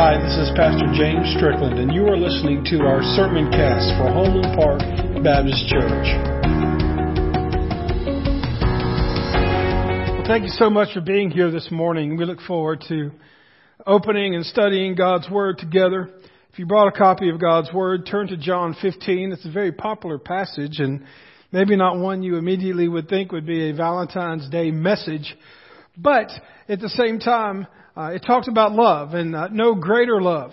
Hi, this is Pastor James Strickland, and you are listening to our sermon cast for Homeland Park Baptist Church. Well, thank you so much for being here this morning. We look forward to opening and studying God's Word together. If you brought a copy of God's Word, turn to John 15. It's a very popular passage and maybe not one you immediately would think would be a Valentine's Day message, but at the same time, uh, it talks about love and uh, no greater love.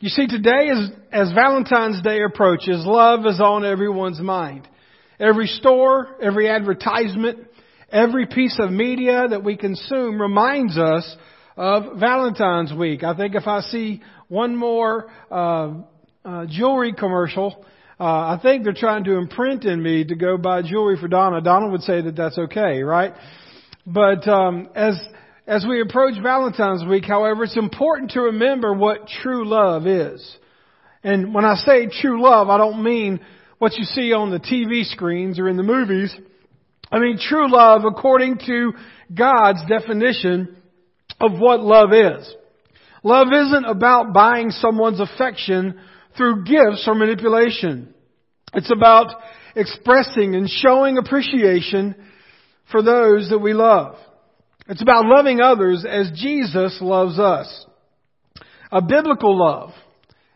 You see, today as, as Valentine's Day approaches, love is on everyone's mind. Every store, every advertisement, every piece of media that we consume reminds us of Valentine's week. I think if I see one more uh, uh, jewelry commercial, uh, I think they're trying to imprint in me to go buy jewelry for Donna. Donna would say that that's okay, right? But um, as as we approach Valentine's week, however, it's important to remember what true love is. And when I say true love, I don't mean what you see on the TV screens or in the movies. I mean true love according to God's definition of what love is. Love isn't about buying someone's affection through gifts or manipulation. It's about expressing and showing appreciation for those that we love. It's about loving others as Jesus loves us. A biblical love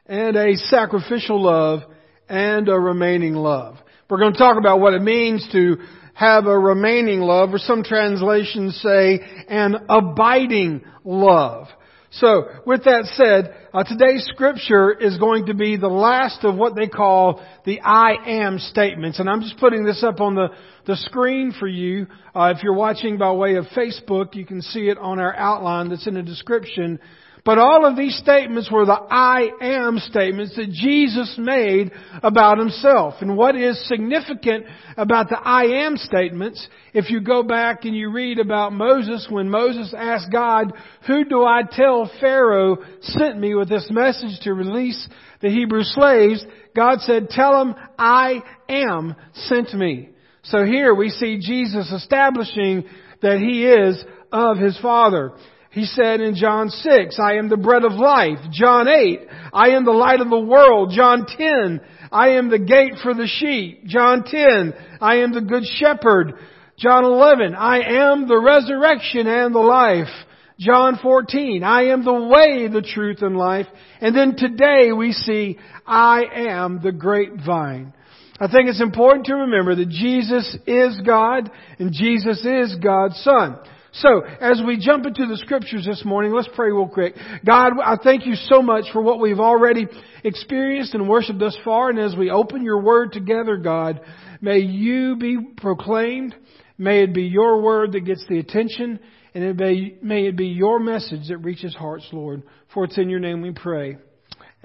and a sacrificial love and a remaining love. We're going to talk about what it means to have a remaining love, or some translations say an abiding love. So, with that said, uh, today's scripture is going to be the last of what they call the I am statements. And I'm just putting this up on the, the screen for you. Uh, if you're watching by way of Facebook, you can see it on our outline that's in the description. But all of these statements were the I am statements that Jesus made about himself. And what is significant about the I am statements, if you go back and you read about Moses, when Moses asked God, who do I tell Pharaoh sent me with this message to release the Hebrew slaves? God said, tell him I am sent me. So here we see Jesus establishing that he is of his Father. He said in John 6, I am the bread of life. John 8, I am the light of the world. John 10, I am the gate for the sheep. John 10, I am the good shepherd. John 11, I am the resurrection and the life. John 14, I am the way, the truth, and life. And then today we see, I am the grapevine. I think it's important to remember that Jesus is God and Jesus is God's Son. So, as we jump into the scriptures this morning, let's pray real quick. God, I thank you so much for what we've already experienced and worshiped thus far. And as we open your word together, God, may you be proclaimed. May it be your word that gets the attention. And it may, may it be your message that reaches hearts, Lord. For it's in your name we pray.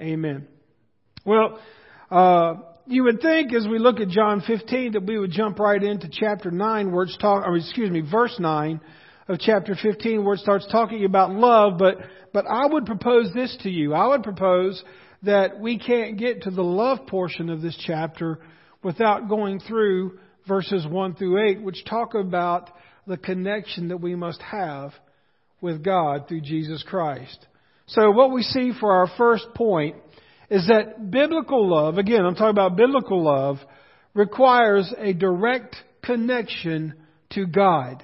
Amen. Well, uh, you would think as we look at John 15 that we would jump right into chapter 9 where it's talk, excuse me, verse 9 of chapter 15 where it starts talking about love, but, but I would propose this to you. I would propose that we can't get to the love portion of this chapter without going through verses 1 through 8, which talk about the connection that we must have with God through Jesus Christ. So what we see for our first point is that biblical love, again, I'm talking about biblical love, requires a direct connection to God.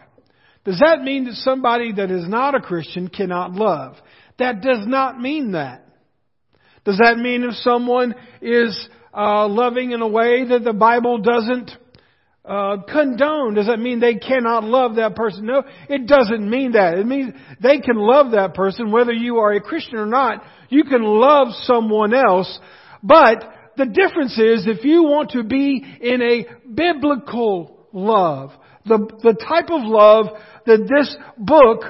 Does that mean that somebody that is not a Christian cannot love? That does not mean that. Does that mean if someone is uh, loving in a way that the Bible doesn't uh, condone? Does that mean they cannot love that person? No, it doesn't mean that. It means they can love that person whether you are a Christian or not. You can love someone else, but the difference is if you want to be in a biblical love, the, the type of love that this book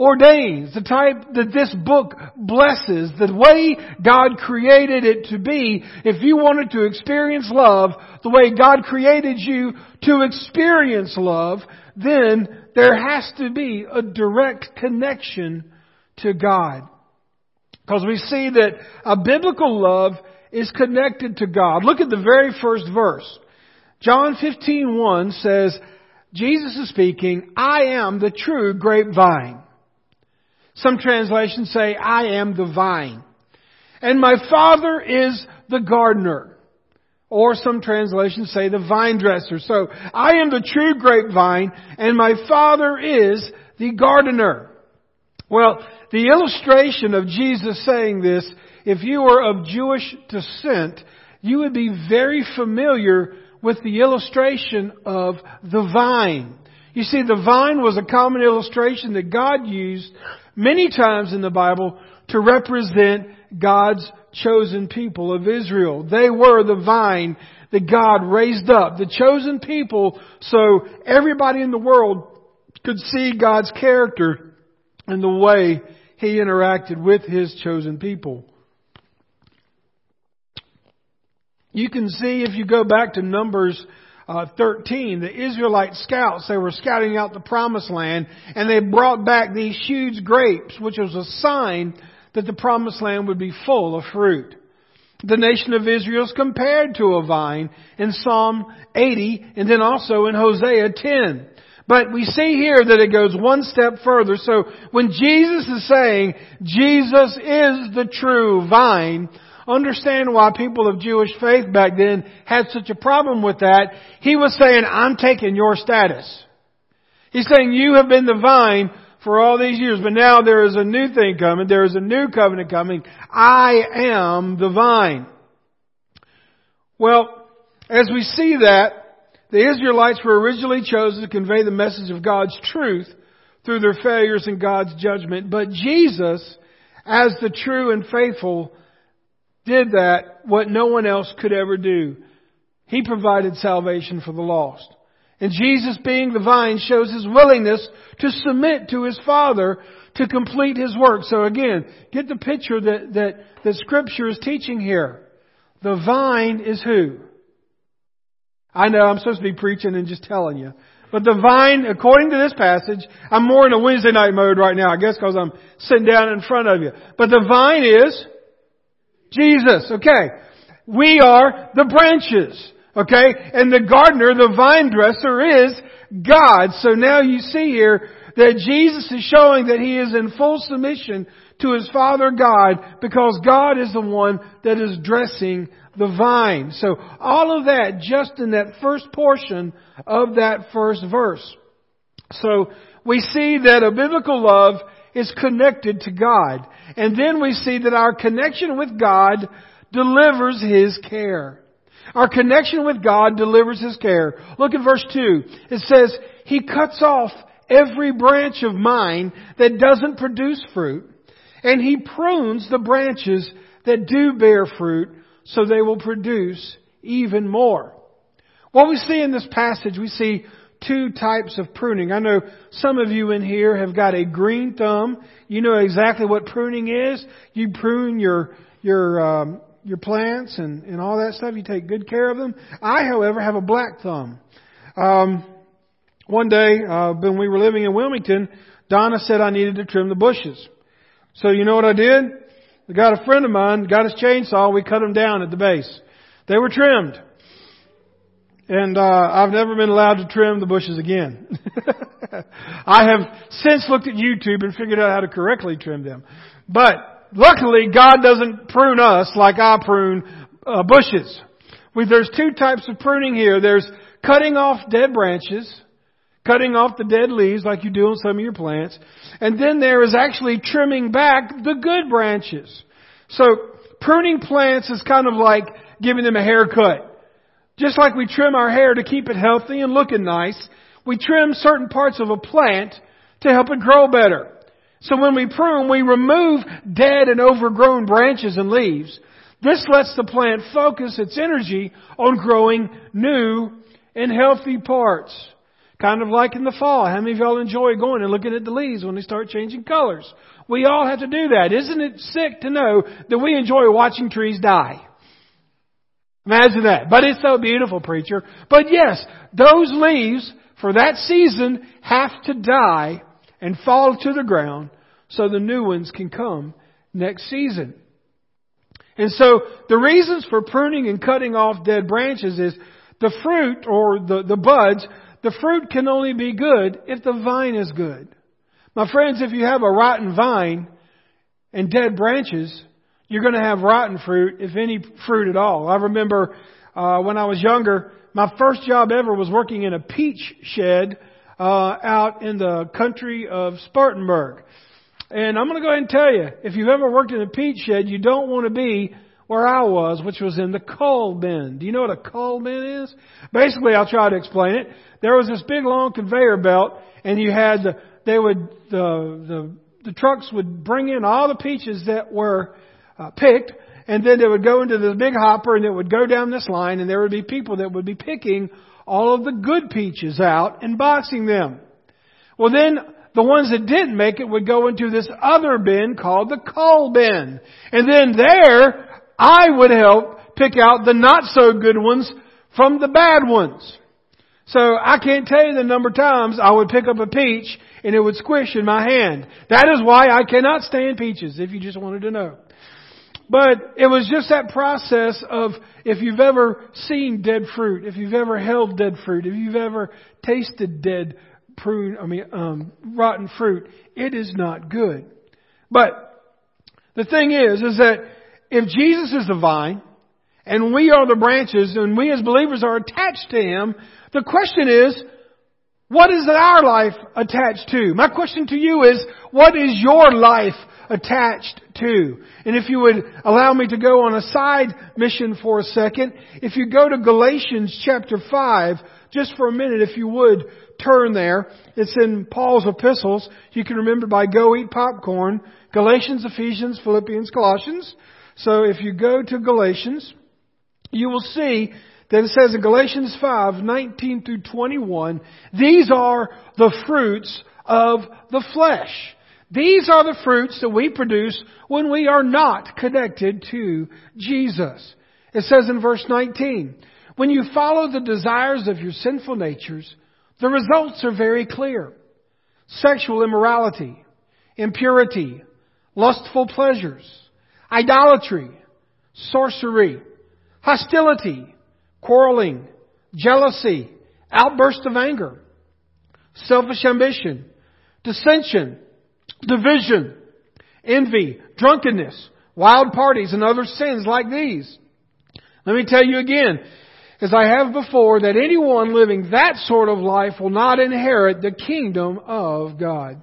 ordains, the type that this book blesses, the way God created it to be, if you wanted to experience love the way God created you to experience love, then there has to be a direct connection to God. Because we see that a biblical love is connected to God. Look at the very first verse. John 15:1 says, Jesus is speaking, I am the true grapevine. Some translations say, I am the vine. And my Father is the gardener. Or some translations say the vine dresser. So, I am the true grapevine, and my Father is the gardener. Well, the illustration of Jesus saying this, if you were of Jewish descent, you would be very familiar with the illustration of the vine. You see, the vine was a common illustration that God used many times in the Bible to represent God's chosen people of Israel. They were the vine that God raised up, the chosen people, so everybody in the world could see God's character and the way He interacted with His chosen people. You can see if you go back to Numbers uh, 13, the Israelite scouts, they were scouting out the promised land and they brought back these huge grapes, which was a sign that the promised land would be full of fruit. The nation of Israel is compared to a vine in Psalm 80 and then also in Hosea 10. But we see here that it goes one step further. So when Jesus is saying Jesus is the true vine, understand why people of Jewish faith back then had such a problem with that. He was saying, I'm taking your status. He's saying, you have been the vine for all these years, but now there is a new thing coming. There is a new covenant coming. I am the vine. Well, as we see that, the Israelites were originally chosen to convey the message of God's truth through their failures and God's judgment, but Jesus, as the true and faithful did that what no one else could ever do. He provided salvation for the lost. And Jesus being the vine shows his willingness to submit to his Father to complete his work. So again, get the picture that, that, that scripture is teaching here. The vine is who? I know I'm supposed to be preaching and just telling you. But the vine, according to this passage, I'm more in a Wednesday night mode right now, I guess because I'm sitting down in front of you. But the vine is Jesus, okay. We are the branches, okay? And the gardener, the vine dresser is God. So now you see here that Jesus is showing that He is in full submission to His Father God because God is the one that is dressing the vine. So all of that just in that first portion of that first verse. So we see that a biblical love is connected to God. And then we see that our connection with God delivers His care. Our connection with God delivers His care. Look at verse 2. It says, He cuts off every branch of mine that doesn't produce fruit, and He prunes the branches that do bear fruit so they will produce even more. What we see in this passage, we see two types of pruning. I know some of you in here have got a green thumb. You know exactly what pruning is. You prune your your um, your plants and and all that stuff. You take good care of them. I, however, have a black thumb. Um, one day uh, when we were living in Wilmington, Donna said I needed to trim the bushes. So you know what I did? I got a friend of mine, got his chainsaw. We cut them down at the base. They were trimmed. And uh, I've never been allowed to trim the bushes again. I have since looked at YouTube and figured out how to correctly trim them. But luckily, God doesn't prune us like I prune uh, bushes. We, there's two types of pruning here. There's cutting off dead branches, cutting off the dead leaves like you do on some of your plants, and then there is actually trimming back the good branches. So pruning plants is kind of like giving them a haircut. Just like we trim our hair to keep it healthy and looking nice, we trim certain parts of a plant to help it grow better. So when we prune, we remove dead and overgrown branches and leaves. This lets the plant focus its energy on growing new and healthy parts. Kind of like in the fall. How many of y'all enjoy going and looking at the leaves when they start changing colors? We all have to do that. Isn't it sick to know that we enjoy watching trees die? Imagine that. But it's so beautiful, preacher. But yes, those leaves for that season have to die and fall to the ground so the new ones can come next season. And so the reasons for pruning and cutting off dead branches is the fruit or the, the buds, the fruit can only be good if the vine is good. My friends, if you have a rotten vine and dead branches, you're going to have rotten fruit, if any fruit at all. I remember uh, when I was younger, my first job ever was working in a peach shed uh, out in the country of Spartanburg. And I'm going to go ahead and tell you, if you've ever worked in a peach shed, you don't want to be where I was, which was in the coal bin. Do you know what a coal bin is? Basically, I'll try to explain it. There was this big long conveyor belt, and you had the, they would, the, the, the trucks would bring in all the peaches that were uh, picked, and then they would go into this big hopper, and it would go down this line, and there would be people that would be picking all of the good peaches out and boxing them. Well, then the ones that didn't make it would go into this other bin called the coal bin. And then there, I would help pick out the not so good ones from the bad ones. So I can't tell you the number of times I would pick up a peach and it would squish in my hand. That is why I cannot stand peaches, if you just wanted to know. But it was just that process of if you've ever seen dead fruit, if you've ever held dead fruit, if you've ever tasted dead prune, I mean, um, rotten fruit, it is not good. But the thing is, is that if Jesus is the vine, and we are the branches, and we as believers are attached to Him, the question is, what is our life attached to? My question to you is, what is your life attached And if you would allow me to go on a side mission for a second, if you go to Galatians chapter 5, just for a minute, if you would, turn there. It's in Paul's epistles. You can remember by Go Eat Popcorn, Galatians, Ephesians, Philippians, Colossians. So if you go to Galatians, you will see that it says in Galatians 5, 19 through 21, these are the fruits of the flesh. These are the fruits that we produce when we are not connected to Jesus. It says in verse 19, when you follow the desires of your sinful natures, the results are very clear. Sexual immorality, impurity, lustful pleasures, idolatry, sorcery, hostility, quarreling, jealousy, outburst of anger, selfish ambition, dissension, division, envy, drunkenness, wild parties, and other sins like these. Let me tell you again, as I have before, that anyone living that sort of life will not inherit the kingdom of God.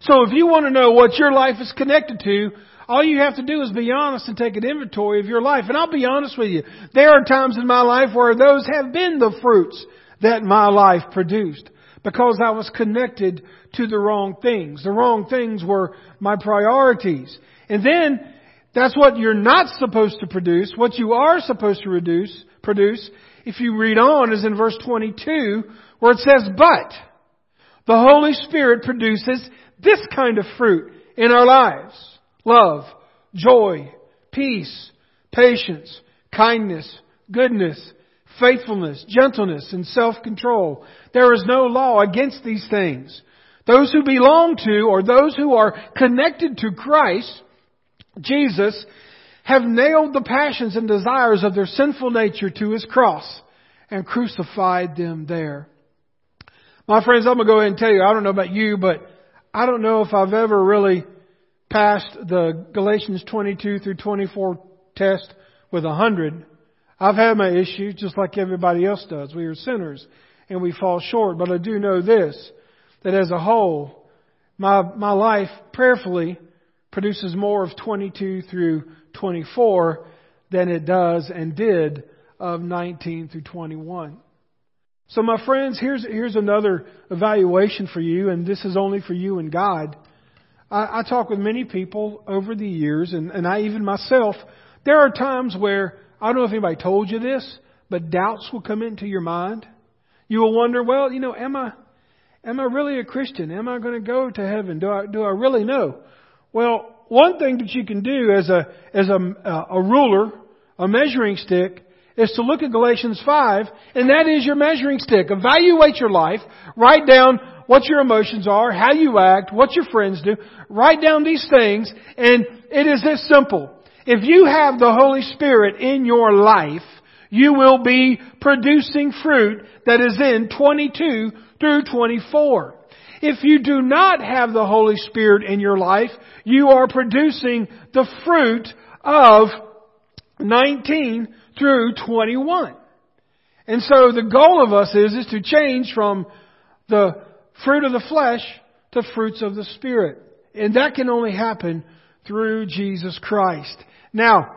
So if you want to know what your life is connected to, all you have to do is be honest and take an inventory of your life. And I'll be honest with you. There are times in my life where those have been the fruits that my life produced because I was connected to the wrong things. The wrong things were my priorities. And then that's what you're not supposed to produce. What you are supposed to reduce, produce, if you read on, is in verse 22 where it says, but the Holy Spirit produces this kind of fruit in our lives love, joy, peace, patience, kindness, goodness, faithfulness, gentleness, and self-control. There is no law against these things. Those who belong to or those who are connected to Christ, Jesus, have nailed the passions and desires of their sinful nature to His cross and crucified them there. My friends, I'm going to go ahead and tell you, I don't know about you, but I don't know if I've ever really passed the Galatians 22 through 24 test with a hundred. I've had my issues just like everybody else does. We are sinners and we fall short. But I do know this, that as a whole, my, my life prayerfully produces more of 22 through 24 than it does and did of 19 through 21. So my friends, here's, here's another evaluation for you, and this is only for you and God. I, I talk with many people over the years, and, and I even myself, there are times where, I don't know if anybody told you this, but doubts will come into your mind. You will wonder, well, you know, am I, am I really a Christian? Am I going to go to heaven? Do I, do I really know? Well, one thing that you can do as a, as a, uh, a ruler, a measuring stick, is to look at Galatians 5, and that is your measuring stick. Evaluate your life, write down what your emotions are, how you act, what your friends do. Write down these things, and it is this simple. If you have the Holy Spirit in your life, you will be producing fruit that is in 22 through 24. If you do not have the Holy Spirit in your life, you are producing the fruit of 19 through 21. And so the goal of us is, is to change from the fruit of the flesh to fruits of the Spirit. And that can only happen through Jesus Christ. Now,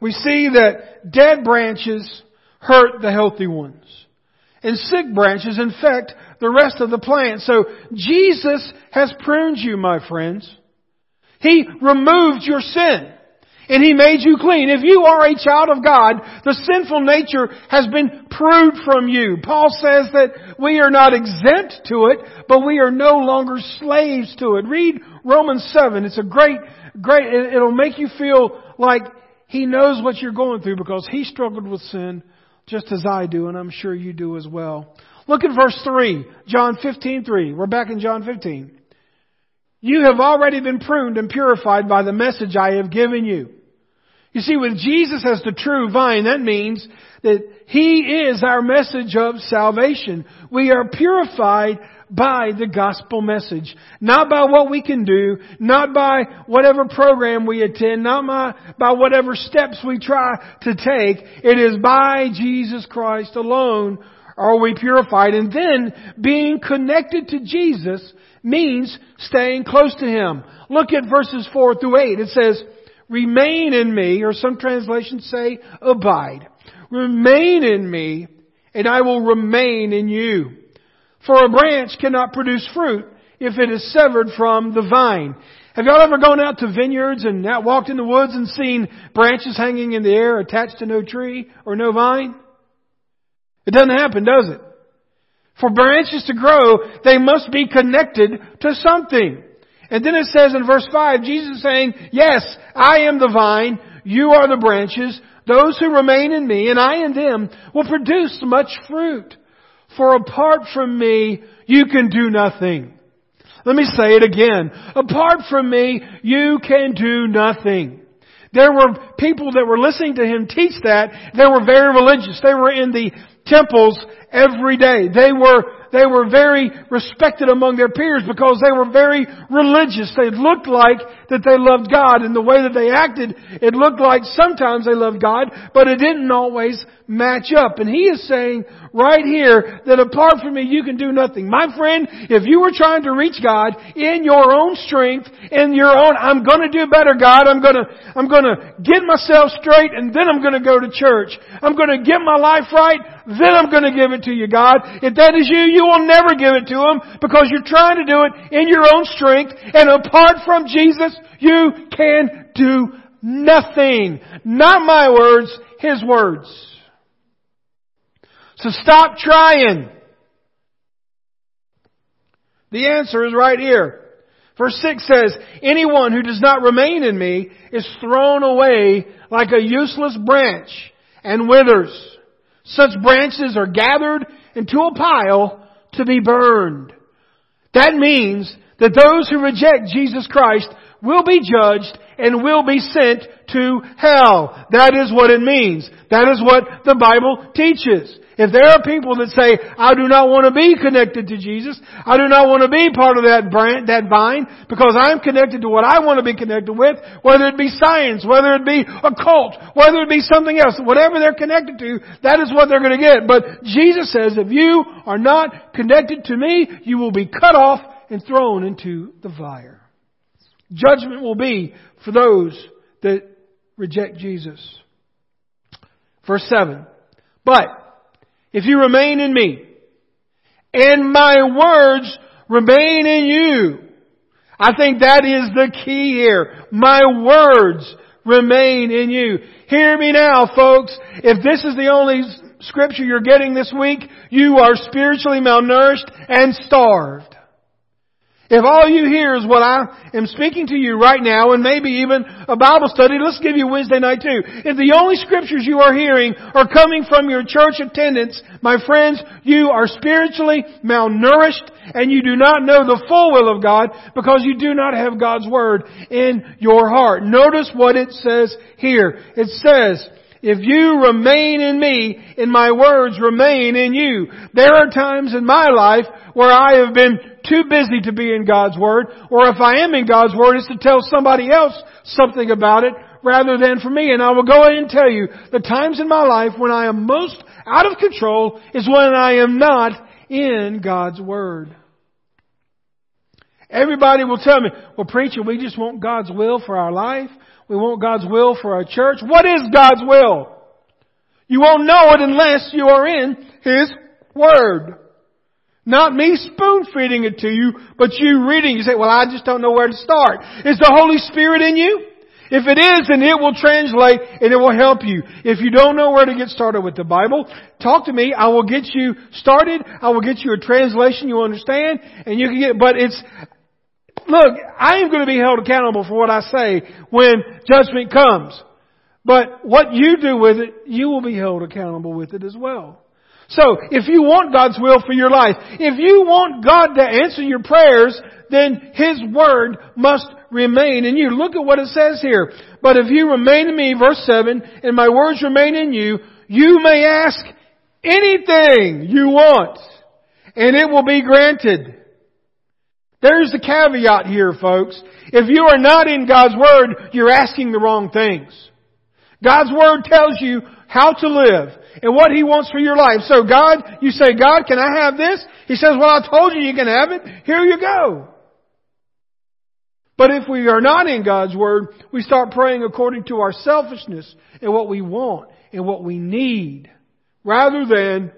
we see that dead branches hurt the healthy ones. And sick branches infect the rest of the plant. So Jesus has pruned you, my friends. He removed your sin. And He made you clean. If you are a child of God, the sinful nature has been pruned from you. Paul says that we are not exempt to it, but we are no longer slaves to it. Read Romans 7. It's a great, great, it'll make you feel like He knows what you're going through because He struggled with sin just as I do, and I'm sure you do as well. Look at verse 3, John 15, 3. We're back in John 15. You have already been pruned and purified by the message I have given you. You see, with Jesus as the true vine, that means that He is our message of salvation. We are purified by the gospel message. Not by what we can do, not by whatever program we attend, not by, by whatever steps we try to take. It is by Jesus Christ alone are we purified. And then being connected to Jesus means staying close to Him. Look at verses 4 through 8. It says, remain in me, or some translations say abide. Remain in me, and I will remain in you. For a branch cannot produce fruit if it is severed from the vine. Have y'all ever gone out to vineyards and walked in the woods and seen branches hanging in the air attached to no tree or no vine? It doesn't happen, does it? For branches to grow, they must be connected to something. And then it says in verse 5, Jesus saying, Yes, I am the vine, you are the branches, those who remain in me, and I in them, will produce much fruit. For apart from me, you can do nothing. Let me say it again. Apart from me, you can do nothing. There were people that were listening to him teach that. They were very religious. They were in the temples every day. They were they were very respected among their peers because they were very religious. They looked like that they loved God and the way that they acted, it looked like sometimes they loved God, but it didn't always match up. And he is saying right here that apart from me you can do nothing. My friend, if you were trying to reach God in your own strength, in your own, I'm gonna do better God, I'm gonna, I'm gonna get myself straight and then I'm gonna go to church. I'm gonna get my life right, then I'm gonna give it to you God. If that is you, you will never give it to Him because you're trying to do it in your own strength and apart from Jesus, you can do nothing. Not my words, His words. So stop trying. The answer is right here. Verse 6 says, Anyone who does not remain in me is thrown away like a useless branch and withers. Such branches are gathered into a pile to be burned. That means that those who reject Jesus Christ will be judged and will be sent to hell. That is what it means. That is what the Bible teaches. If there are people that say, I do not want to be connected to Jesus, I do not want to be part of that brand, that vine, because I'm connected to what I want to be connected with, whether it be science, whether it be a cult, whether it be something else, whatever they're connected to, that is what they're going to get. But Jesus says, if you are not connected to me, you will be cut off and thrown into the fire. Judgment will be for those that reject Jesus. Verse 7. But, if you remain in me, and my words remain in you. I think that is the key here. My words remain in you. Hear me now, folks. If this is the only scripture you're getting this week, you are spiritually malnourished and starved. If all you hear is what I am speaking to you right now and maybe even a Bible study, let's give you Wednesday night too. If the only scriptures you are hearing are coming from your church attendance, my friends, you are spiritually malnourished and you do not know the full will of God because you do not have God's Word in your heart. Notice what it says here. It says, if you remain in me and my words remain in you. There are times in my life where I have been too busy to be in God's Word, or if I am in God's Word, it's to tell somebody else something about it rather than for me. And I will go ahead and tell you, the times in my life when I am most out of control is when I am not in God's Word. Everybody will tell me, well preacher, we just want God's will for our life. We want God's will for our church. What is God's will? You won't know it unless you are in His Word. Not me spoon feeding it to you, but you reading. You say, well I just don't know where to start. Is the Holy Spirit in you? If it is, then it will translate and it will help you. If you don't know where to get started with the Bible, talk to me. I will get you started. I will get you a translation you understand and you can get, but it's, look, I am going to be held accountable for what I say when judgment comes. But what you do with it, you will be held accountable with it as well. So, if you want God's will for your life, if you want God to answer your prayers, then His Word must remain in you. Look at what it says here. But if you remain in me, verse 7, and my words remain in you, you may ask anything you want, and it will be granted. There's the caveat here, folks. If you are not in God's Word, you're asking the wrong things. God's Word tells you how to live and what He wants for your life. So God, you say, God, can I have this? He says, well, I told you you can have it. Here you go. But if we are not in God's Word, we start praying according to our selfishness and what we want and what we need, rather than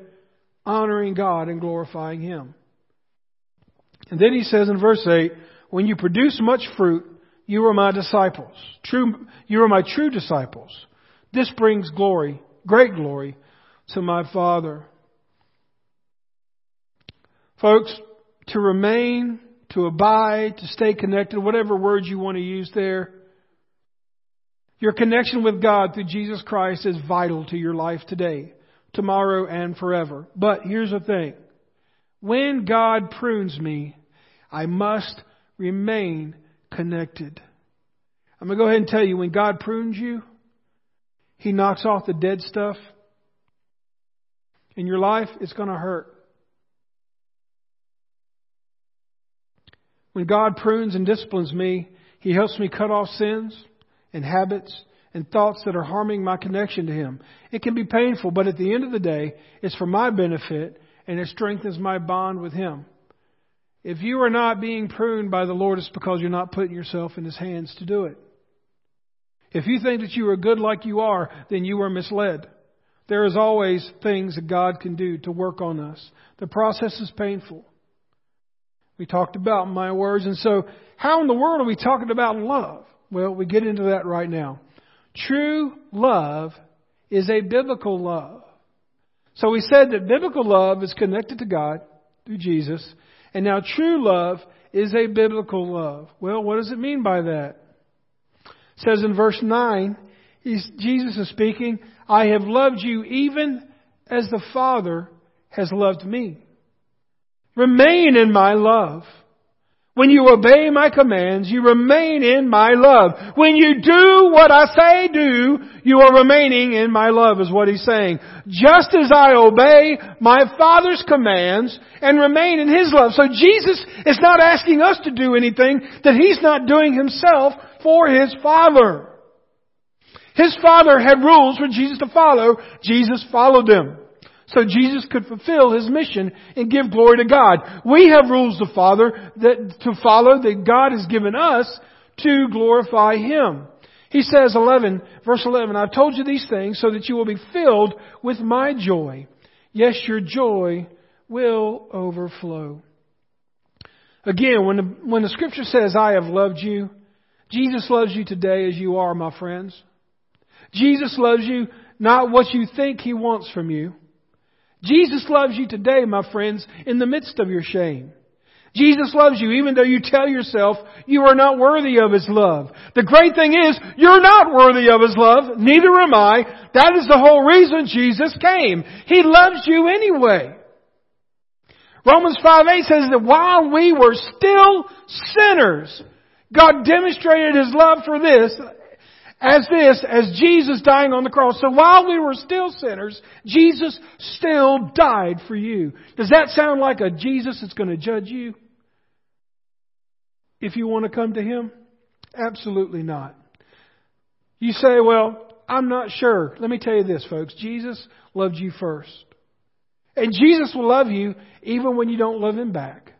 honoring God and glorifying Him. And then he says in verse 8, when you produce much fruit, you are my disciples. True, you are my true disciples. This brings glory, great glory, to my Father. Folks, to remain to abide, to stay connected, whatever words you want to use there. Your connection with God through Jesus Christ is vital to your life today, tomorrow, and forever. But here's the thing. When God prunes me, I must remain connected. I'm going to go ahead and tell you, when God prunes you, He knocks off the dead stuff in your life, it's going to hurt. When God prunes and disciplines me, He helps me cut off sins and habits and thoughts that are harming my connection to Him. It can be painful, but at the end of the day, it's for my benefit and it strengthens my bond with Him. If you are not being pruned by the Lord, it's because you're not putting yourself in His hands to do it. If you think that you are good like you are, then you are misled. There is always things that God can do to work on us. The process is painful. We talked about my words. And so, how in the world are we talking about love? Well, we get into that right now. True love is a biblical love. So we said that biblical love is connected to God through Jesus. And now true love is a biblical love. Well, what does it mean by that? It says in verse 9, Jesus is speaking, I have loved you even as the Father has loved me. Remain in my love. When you obey my commands, you remain in my love. When you do what I say do, you are remaining in my love is what he's saying. Just as I obey my Father's commands and remain in his love. So Jesus is not asking us to do anything that he's not doing himself for his Father. His Father had rules for Jesus to follow. Jesus followed them so Jesus could fulfill his mission and give glory to God. We have rules to follow that, to follow that God has given us to glorify him. He says 11, verse 11, I've told you these things so that you will be filled with my joy. Yes, your joy will overflow. Again, when the, when the scripture says, I have loved you, Jesus loves you today as you are, my friends. Jesus loves you not what you think he wants from you. Jesus loves you today, my friends, in the midst of your shame. Jesus loves you even though you tell yourself you are not worthy of His love. The great thing is, you're not worthy of His love, neither am I. That is the whole reason Jesus came. He loves you anyway. Romans 5 8 says that while we were still sinners, God demonstrated His love for this, as this, as Jesus dying on the cross. So while we were still sinners, Jesus still died for you. Does that sound like a Jesus that's going to judge you? if you want to come to Him? Absolutely not. You say, well, I'm not sure. Let me tell you this, folks. Jesus loved you first. And Jesus will love you even when you don't love Him back.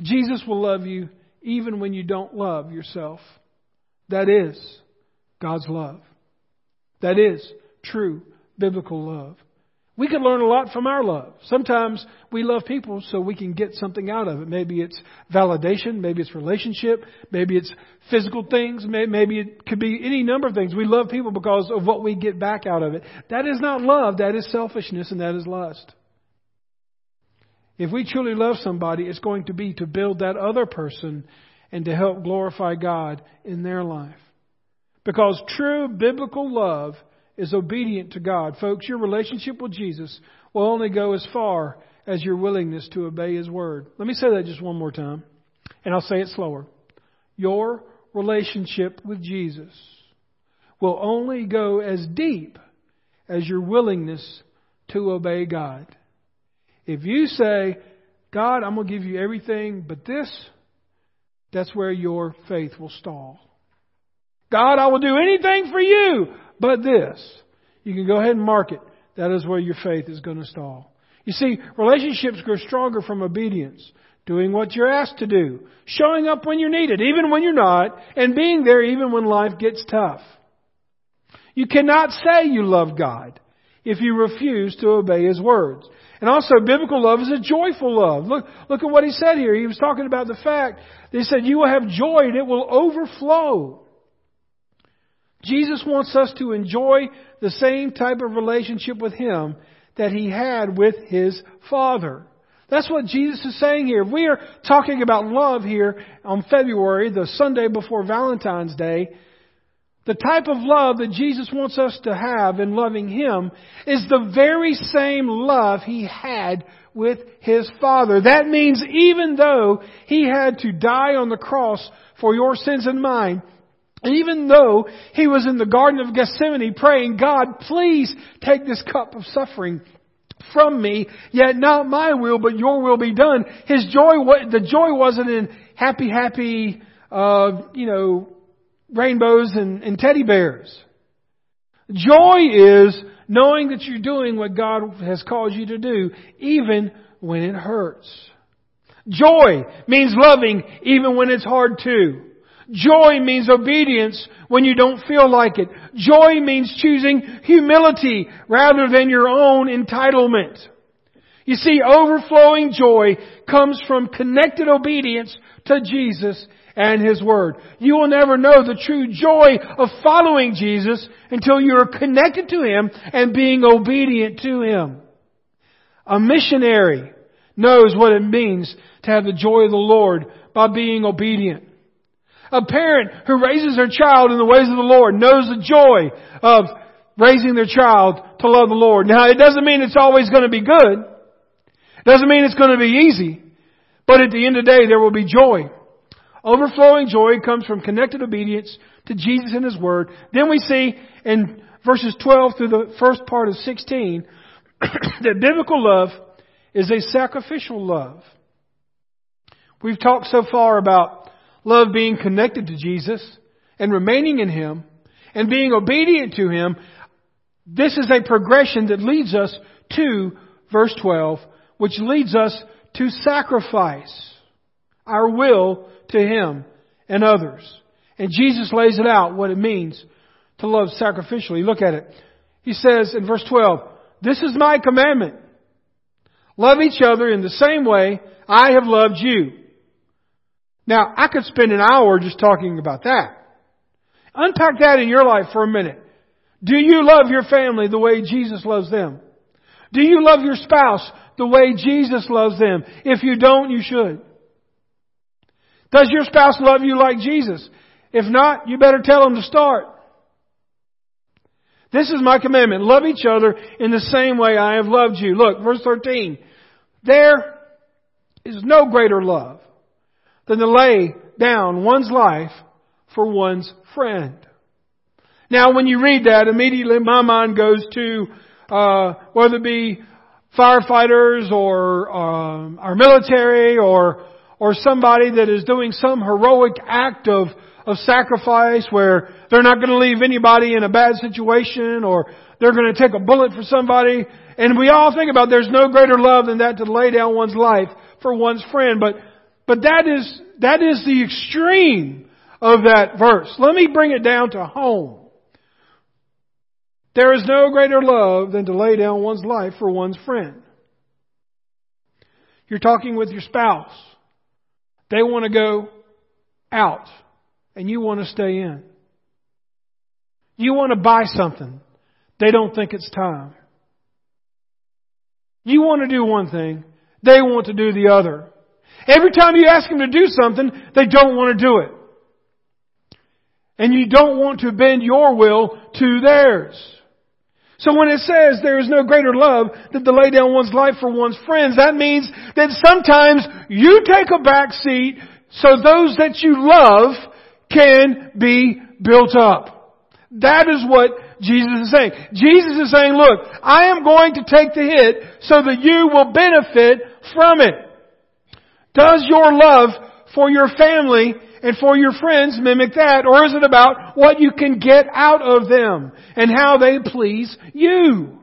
Jesus will love you even when you don't love yourself. That is God's love. That is true biblical love. We can learn a lot from our love. Sometimes we love people so we can get something out of it. Maybe it's validation, maybe it's relationship, maybe it's physical things, maybe it could be any number of things. We love people because of what we get back out of it. That is not love, that is selfishness and that is lust. If we truly love somebody, it's going to be to build that other person and to help glorify God in their life. Because true biblical love is obedient to God. Folks, your relationship with Jesus will only go as far as your willingness to obey His Word. Let me say that just one more time, and I'll say it slower. Your relationship with Jesus will only go as deep as your willingness to obey God. If you say, God, I'm going to give you everything but this, that's where your faith will stall. God, I will do anything for you but this. You can go ahead and mark it. That is where your faith is going to stall. You see, relationships grow stronger from obedience, doing what you're asked to do, showing up when you're needed, even when you're not, and being there even when life gets tough. You cannot say you love God if you refuse to obey His words. And also, biblical love is a joyful love. Look, look at what he said here. He was talking about the fact that he said, You will have joy and it will overflow. Jesus wants us to enjoy the same type of relationship with Him that He had with His Father. That's what Jesus is saying here. We are talking about love here on February, the Sunday before Valentine's Day. The type of love that Jesus wants us to have in loving Him is the very same love He had with His Father. That means even though He had to die on the cross for your sins and mine, even though he was in the Garden of Gethsemane praying, God, please take this cup of suffering from me, yet not my will, but your will be done. His joy, the joy wasn't in happy, happy, uh, you know, rainbows and, and teddy bears. Joy is knowing that you're doing what God has called you to do, even when it hurts. Joy means loving even when it's hard to. Joy means obedience when you don't feel like it. Joy means choosing humility rather than your own entitlement. You see, overflowing joy comes from connected obedience to Jesus and His Word. You will never know the true joy of following Jesus until you are connected to Him and being obedient to Him. A missionary knows what it means to have the joy of the Lord by being obedient. A parent who raises their child in the ways of the Lord knows the joy of raising their child to love the Lord. Now, it doesn't mean it's always going to be good. It doesn't mean it's going to be easy. But at the end of the day, there will be joy. Overflowing joy comes from connected obedience to Jesus and His Word. Then we see in verses 12 through the first part of 16 that biblical love is a sacrificial love. We've talked so far about love being connected to Jesus and remaining in Him and being obedient to Him, this is a progression that leads us to verse 12, which leads us to sacrifice our will to Him and others. And Jesus lays it out what it means to love sacrificially. Look at it. He says in verse 12, This is my commandment. Love each other in the same way I have loved you. Now, I could spend an hour just talking about that. Unpack that in your life for a minute. Do you love your family the way Jesus loves them? Do you love your spouse the way Jesus loves them? If you don't, you should. Does your spouse love you like Jesus? If not, you better tell them to start. This is my commandment. Love each other in the same way I have loved you. Look, verse 13. There is no greater love than to lay down one's life for one's friend. Now, when you read that, immediately my mind goes to uh, whether it be firefighters or um, our military or or somebody that is doing some heroic act of, of sacrifice where they're not going to leave anybody in a bad situation or they're going to take a bullet for somebody. And we all think about there's no greater love than that to lay down one's life for one's friend. But, but that is, that is the extreme of that verse. Let me bring it down to home. There is no greater love than to lay down one's life for one's friend. You're talking with your spouse. They want to go out and you want to stay in. You want to buy something. They don't think it's time. You want to do one thing. They want to do the other. Every time you ask them to do something, they don't want to do it. And you don't want to bend your will to theirs. So when it says there is no greater love than to lay down one's life for one's friends, that means that sometimes you take a back seat so those that you love can be built up. That is what Jesus is saying. Jesus is saying, look, I am going to take the hit so that you will benefit from it. Does your love for your family and for your friends mimic that? Or is it about what you can get out of them and how they please you?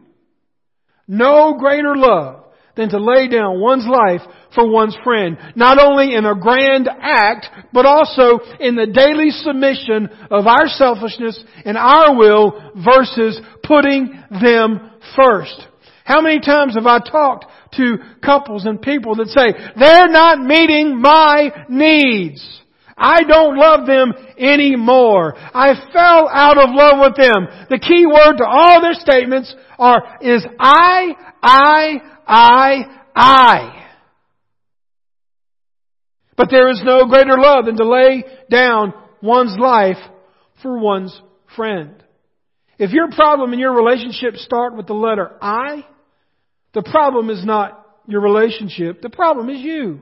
No greater love than to lay down one's life for one's friend. Not only in a grand act, but also in the daily submission of our selfishness and our will versus putting them first. How many times have I talked to couples and people that say, they're not meeting my needs. I don't love them anymore. I fell out of love with them. The key word to all their statements are, is I, I, I, I. But there is no greater love than to lay down one's life for one's friend. If your problem in your relationship start with the letter I, the problem is not your relationship, the problem is you.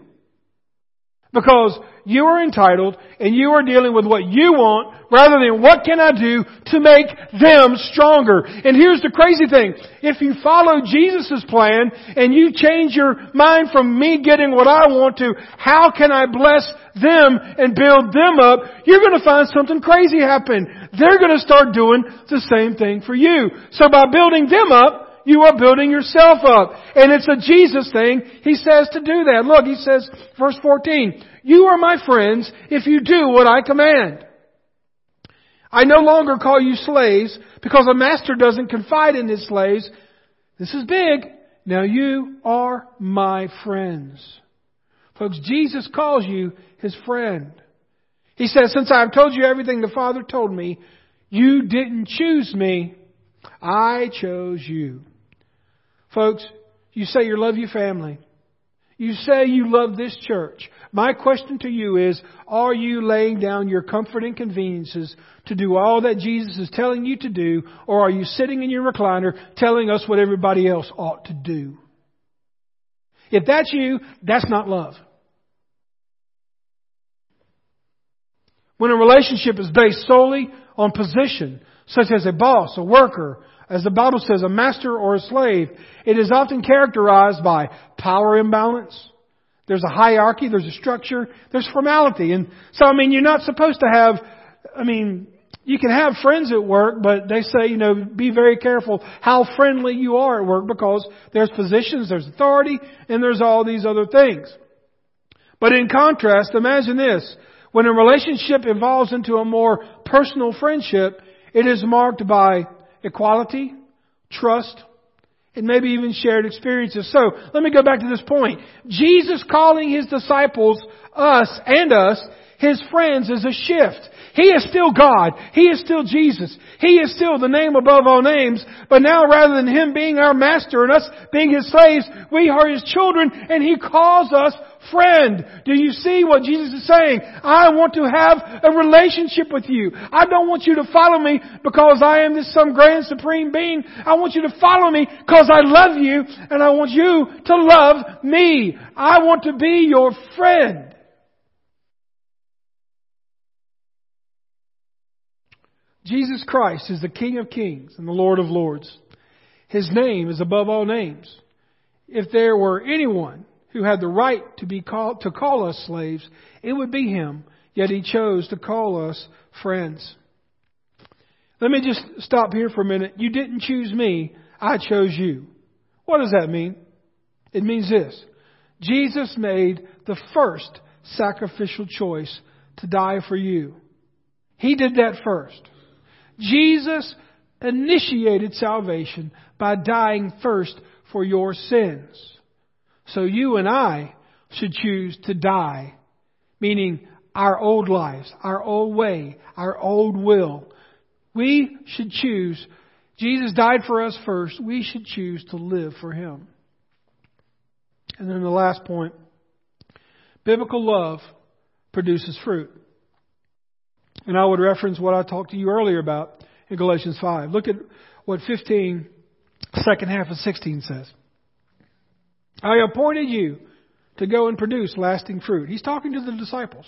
Because you are entitled and you are dealing with what you want rather than what can I do to make them stronger. And here's the crazy thing. If you follow Jesus' plan and you change your mind from me getting what I want to how can I bless them and build them up, you're going to find something crazy happen. They're going to start doing the same thing for you. So by building them up, you are building yourself up. And it's a Jesus thing. He says to do that. Look, he says, verse 14, you are my friends if you do what I command. I no longer call you slaves because a master doesn't confide in his slaves. This is big. Now you are my friends. Folks, Jesus calls you his friend. He says, since I have told you everything the Father told me, you didn't choose me. I chose you. Folks, you say you love your family. You say you love this church. My question to you is, are you laying down your comfort and conveniences to do all that Jesus is telling you to do, or are you sitting in your recliner telling us what everybody else ought to do? If that's you, that's not love. When a relationship is based solely on position, such as a boss, a worker, as the Bible says, a master or a slave, it is often characterized by power imbalance. There's a hierarchy, there's a structure, there's formality. And so, I mean, you're not supposed to have, I mean, you can have friends at work, but they say, you know, be very careful how friendly you are at work because there's positions, there's authority, and there's all these other things. But in contrast, imagine this. When a relationship evolves into a more personal friendship, it is marked by equality, trust, and maybe even shared experiences. So, let me go back to this point. Jesus calling His disciples, us and us, His friends is a shift. He is still God. He is still Jesus. He is still the name above all names. But now rather than Him being our master and us being His slaves, we are His children and He calls us friend. Do you see what Jesus is saying? I want to have a relationship with you. I don't want you to follow me because I am this some grand supreme being. I want you to follow me because I love you and I want you to love me. I want to be your friend. Jesus Christ is the King of kings and the Lord of lords. His name is above all names. If there were anyone who had the right to be called, to call us slaves, it would be him. Yet he chose to call us friends. Let me just stop here for a minute. You didn't choose me. I chose you. What does that mean? It means this. Jesus made the first sacrificial choice to die for you. He did that first. Jesus initiated salvation by dying first for your sins. So you and I should choose to die, meaning our old lives, our old way, our old will. We should choose. Jesus died for us first. We should choose to live for Him. And then the last point biblical love produces fruit. And I would reference what I talked to you earlier about in Galatians 5. Look at what 15, second half of 16 says. I appointed you to go and produce lasting fruit. He's talking to the disciples.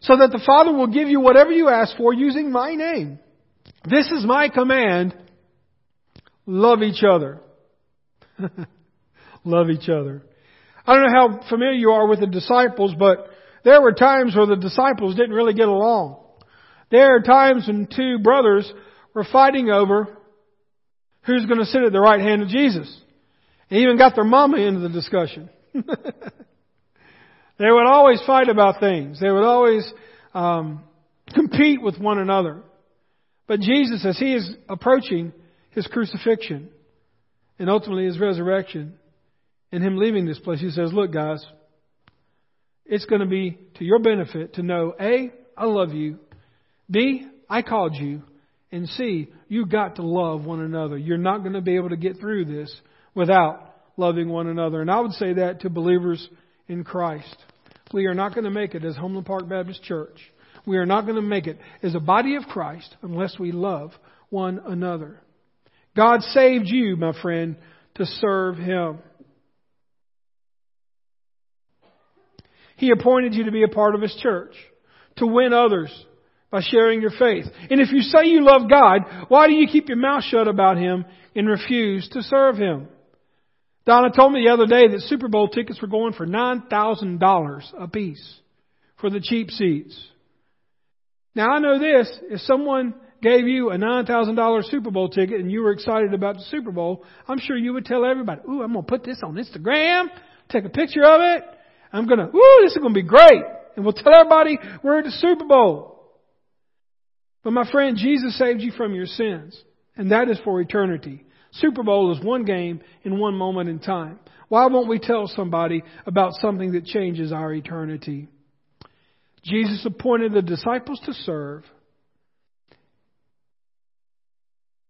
So that the Father will give you whatever you ask for using my name. This is my command. Love each other. Love each other. I don't know how familiar you are with the disciples, but there were times where the disciples didn't really get along. There are times when two brothers were fighting over who's going to sit at the right hand of Jesus. They even got their mama into the discussion. they would always fight about things. They would always um, compete with one another. But Jesus, as he is approaching his crucifixion and ultimately his resurrection and him leaving this place, he says, Look, guys, it's going to be to your benefit to know A, I love you, B, I called you, and C, you got to love one another. You're not going to be able to get through this without loving one another. And I would say that to believers in Christ. We are not going to make it as Homeland Park Baptist Church. We are not going to make it as a body of Christ unless we love one another. God saved you, my friend, to serve Him. He appointed you to be a part of His church, to win others by sharing your faith. And if you say you love God, why do you keep your mouth shut about Him and refuse to serve Him? Donna told me the other day that Super Bowl tickets were going for $9,000 a piece for the cheap seats. Now I know this, if someone gave you a $9,000 Super Bowl ticket and you were excited about the Super Bowl, I'm sure you would tell everybody, ooh, I'm going to put this on Instagram, take a picture of it, I'm going to, ooh, this is to be great. And we'll tell everybody we're at the Super Bowl. But my friend, Jesus saved you from your sins, and that is for eternity. Super Bowl is one game in one moment in time. Why won't we tell somebody about something that changes our eternity? Jesus appointed the disciples to serve.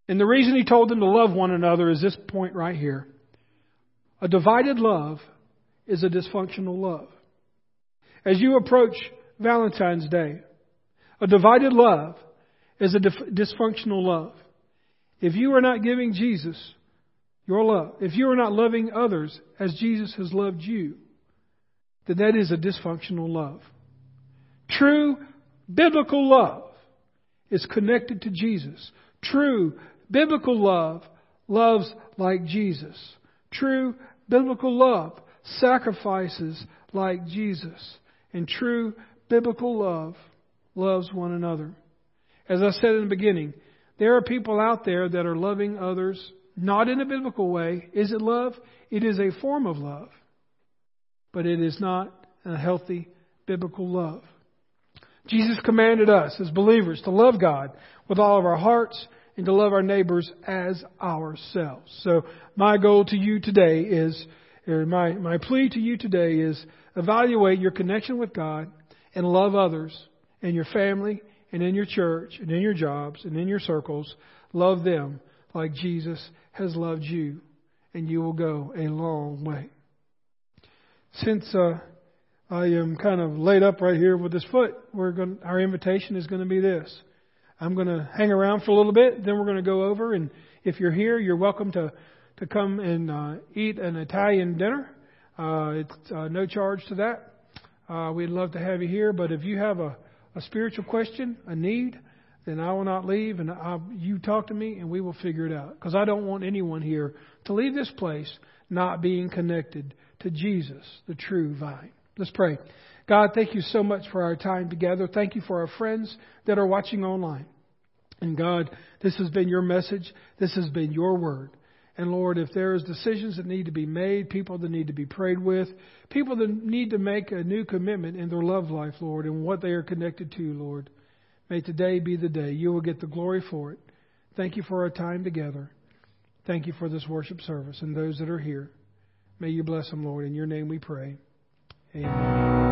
And the reason he told them to love one another is this point right here. A divided love is a dysfunctional love. As you approach Valentine's Day, a divided love is a dysfunctional love. If you are not giving Jesus your love, if you are not loving others as Jesus has loved you, then that is a dysfunctional love. True biblical love is connected to Jesus. True biblical love loves like Jesus. True biblical love sacrifices like Jesus. And true biblical love loves one another. As I said in the beginning, there are people out there that are loving others not in a biblical way. Is it love? It is a form of love. But it is not a healthy biblical love. Jesus commanded us as believers to love God with all of our hearts and to love our neighbors as ourselves. So my goal to you today is, or my, my plea to you today is evaluate your connection with God and love others and your family and in your church and in your jobs and in your circles, love them like Jesus has loved you, and you will go a long way. Since uh, I am kind of laid up right here with this foot, we're going. Our invitation is going to be this. I'm going to hang around for a little bit, then we're going to go over, and if you're here, you're welcome to to come and uh, eat an Italian dinner. Uh, it's uh, no charge to that. Uh, we'd love to have you here, but if you have a a spiritual question, a need, then I will not leave, and I, you talk to me, and we will figure it out. Because I don't want anyone here to leave this place not being connected to Jesus, the true vine. Let's pray. God, thank you so much for our time together. Thank you for our friends that are watching online. And God, this has been your message. This has been your word. And Lord, if there is decisions that need to be made, people that need to be prayed with, people that need to make a new commitment in their love life, Lord, and what they are connected to, Lord, may today be the day. You will get the glory for it. Thank you for our time together. Thank you for this worship service and those that are here. May you bless them, Lord. In your name we pray. Amen.